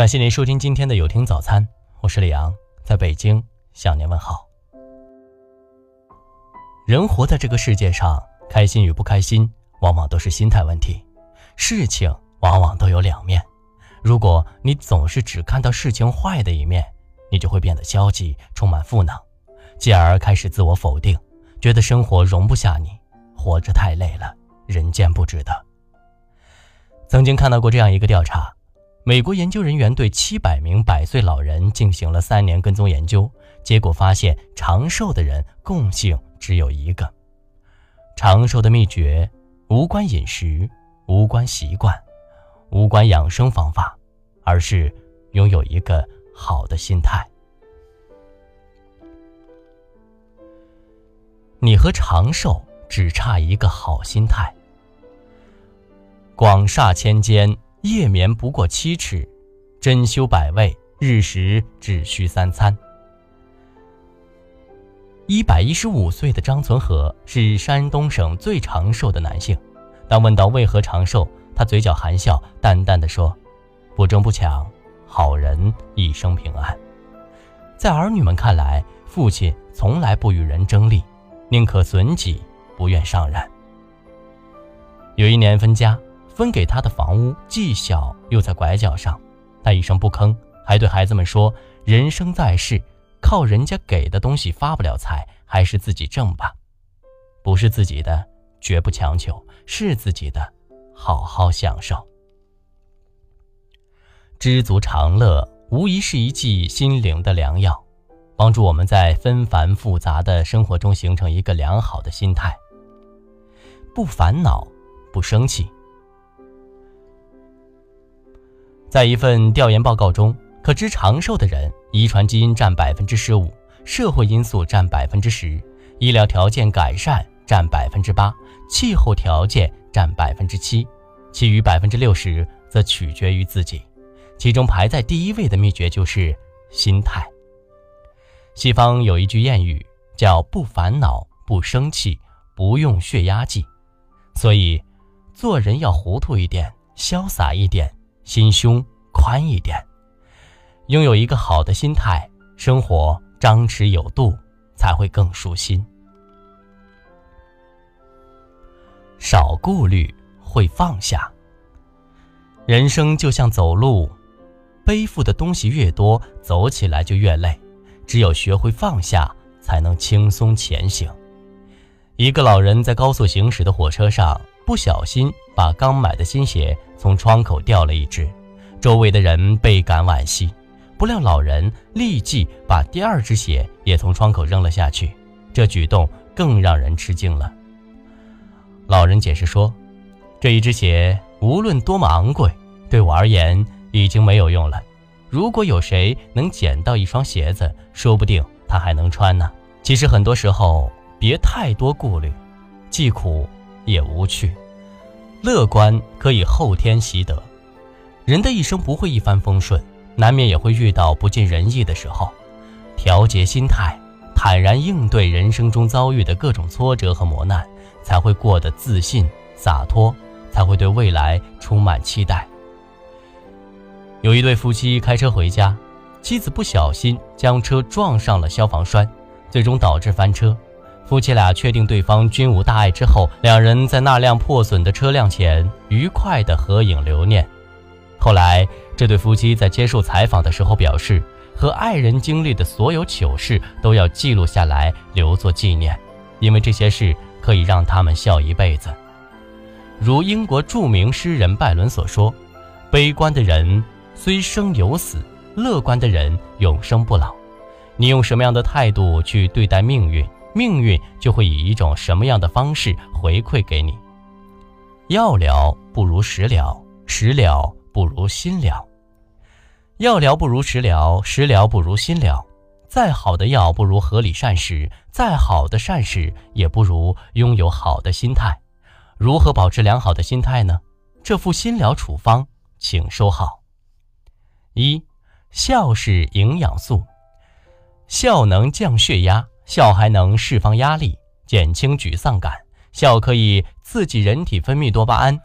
感谢您收听今天的有听早餐，我是李阳，在北京向您问好。人活在这个世界上，开心与不开心，往往都是心态问题。事情往往都有两面，如果你总是只看到事情坏的一面，你就会变得消极，充满负能，继而开始自我否定，觉得生活容不下你，活着太累了，人间不值得。曾经看到过这样一个调查，美国研究人员对七百名百岁老人进行了三年跟踪研究，结果发现长寿的人共性只有一个。长寿的秘诀无关饮食，无关习惯，无关养生方法，而是拥有一个好的心态。你和长寿只差一个好心态。广厦千间，夜眠不过七尺；珍馐百味，日食只需三餐。一百一十五岁的张存和是山东省最长寿的男性。当问到为何长寿，他嘴角含笑，淡淡的说：“不争不抢，好人一生平安。”在儿女们看来，父亲从来不与人争利，宁可损己，不愿伤人。有一年分家。分给他的房屋既小又在拐角上，他一声不吭，还对孩子们说：“人生在世，靠人家给的东西发不了财，还是自己挣吧。不是自己的，绝不强求；是自己的，好好享受。知足常乐，无疑是一剂心灵的良药，帮助我们在纷繁复杂的生活中形成一个良好的心态，不烦恼，不生气。”在一份调研报告中，可知长寿的人，遗传基因占百分之十五，社会因素占百分之十，医疗条件改善占百分之八，气候条件占百分之七，其余百分之六十则取决于自己。其中排在第一位的秘诀就是心态。西方有一句谚语叫“不烦恼，不生气，不用血压计”，所以做人要糊涂一点，潇洒一点。心胸宽一点，拥有一个好的心态，生活张弛有度，才会更舒心。少顾虑，会放下。人生就像走路，背负的东西越多，走起来就越累。只有学会放下，才能轻松前行。一个老人在高速行驶的火车上，不小心把刚买的新鞋。从窗口掉了一只，周围的人倍感惋惜。不料老人立即把第二只鞋也从窗口扔了下去，这举动更让人吃惊了。老人解释说：“这一只鞋无论多么昂贵，对我而言已经没有用了。如果有谁能捡到一双鞋子，说不定他还能穿呢。”其实很多时候，别太多顾虑，既苦也无趣。乐观可以后天习得。人的一生不会一帆风顺，难免也会遇到不尽人意的时候。调节心态，坦然应对人生中遭遇的各种挫折和磨难，才会过得自信洒脱，才会对未来充满期待。有一对夫妻开车回家，妻子不小心将车撞上了消防栓，最终导致翻车。夫妻俩确定对方均无大碍之后，两人在那辆破损的车辆前愉快地合影留念。后来，这对夫妻在接受采访的时候表示，和爱人经历的所有糗事都要记录下来留作纪念，因为这些事可以让他们笑一辈子。如英国著名诗人拜伦所说：“悲观的人虽生有死，乐观的人永生不老。”你用什么样的态度去对待命运？命运就会以一种什么样的方式回馈给你？药疗不如食疗，食疗不如心疗。药疗不如食疗，食疗不如心疗。再好的药不如合理膳食，再好的膳食也不如拥有好的心态。如何保持良好的心态呢？这副心疗处方，请收好。一，笑是营养素，笑能降血压。笑还能释放压力，减轻沮丧感。笑可以刺激人体分泌多巴胺，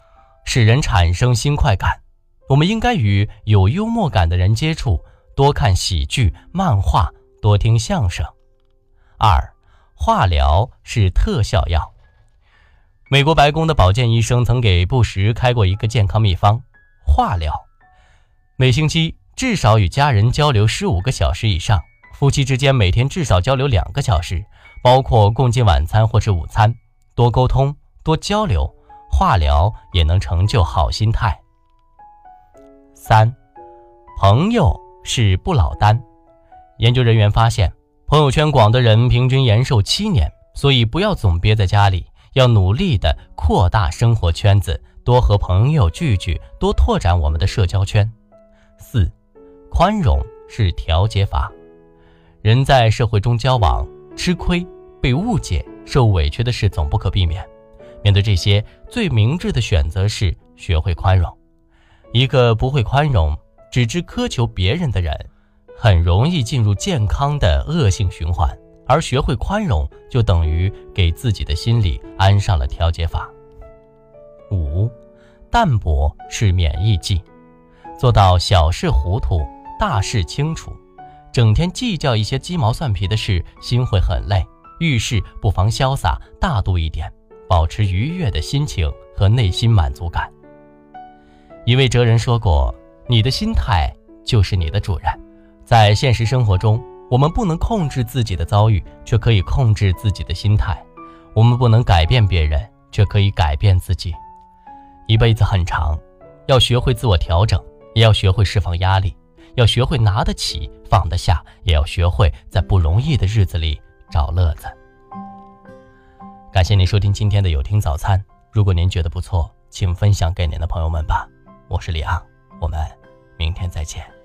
使人产生新快感。我们应该与有幽默感的人接触，多看喜剧、漫画，多听相声。二，化疗是特效药。美国白宫的保健医生曾给布什开过一个健康秘方：化疗，每星期至少与家人交流十五个小时以上，夫妻之间每天至少交流两个小时，包括共进晚餐或是午餐，多沟通，多交流，化疗也能成就好心态。三，朋友是不老丹。研究人员发现，朋友圈广的人平均延寿七年。所以不要总憋在家里，要努力的扩大生活圈子，多和朋友聚聚，多拓展我们的社交圈。四，宽容是调节法。人在社会中交往，吃亏、被误解、受委屈的事总不可避免。面对这些，最明智的选择是学会宽容。一个不会宽容、只知苛求别人的人，很容易进入健康的恶性循环。而学会宽容，就等于给自己的心里安上了调节法。五，淡泊是免疫剂，做到小事糊涂，大事清楚。整天计较一些鸡毛蒜皮的事，心会很累。遇事不妨潇洒大度一点，保持愉悦的心情和内心满足感。一位哲人说过：“你的心态就是你的主人。”在现实生活中，我们不能控制自己的遭遇，却可以控制自己的心态；我们不能改变别人，却可以改变自己。一辈子很长，要学会自我调整，也要学会释放压力，要学会拿得起放得下，也要学会在不容易的日子里找乐子。感谢您收听今天的有听早餐。如果您觉得不错，请分享给您的朋友们吧。我是李昂，我们明天再见。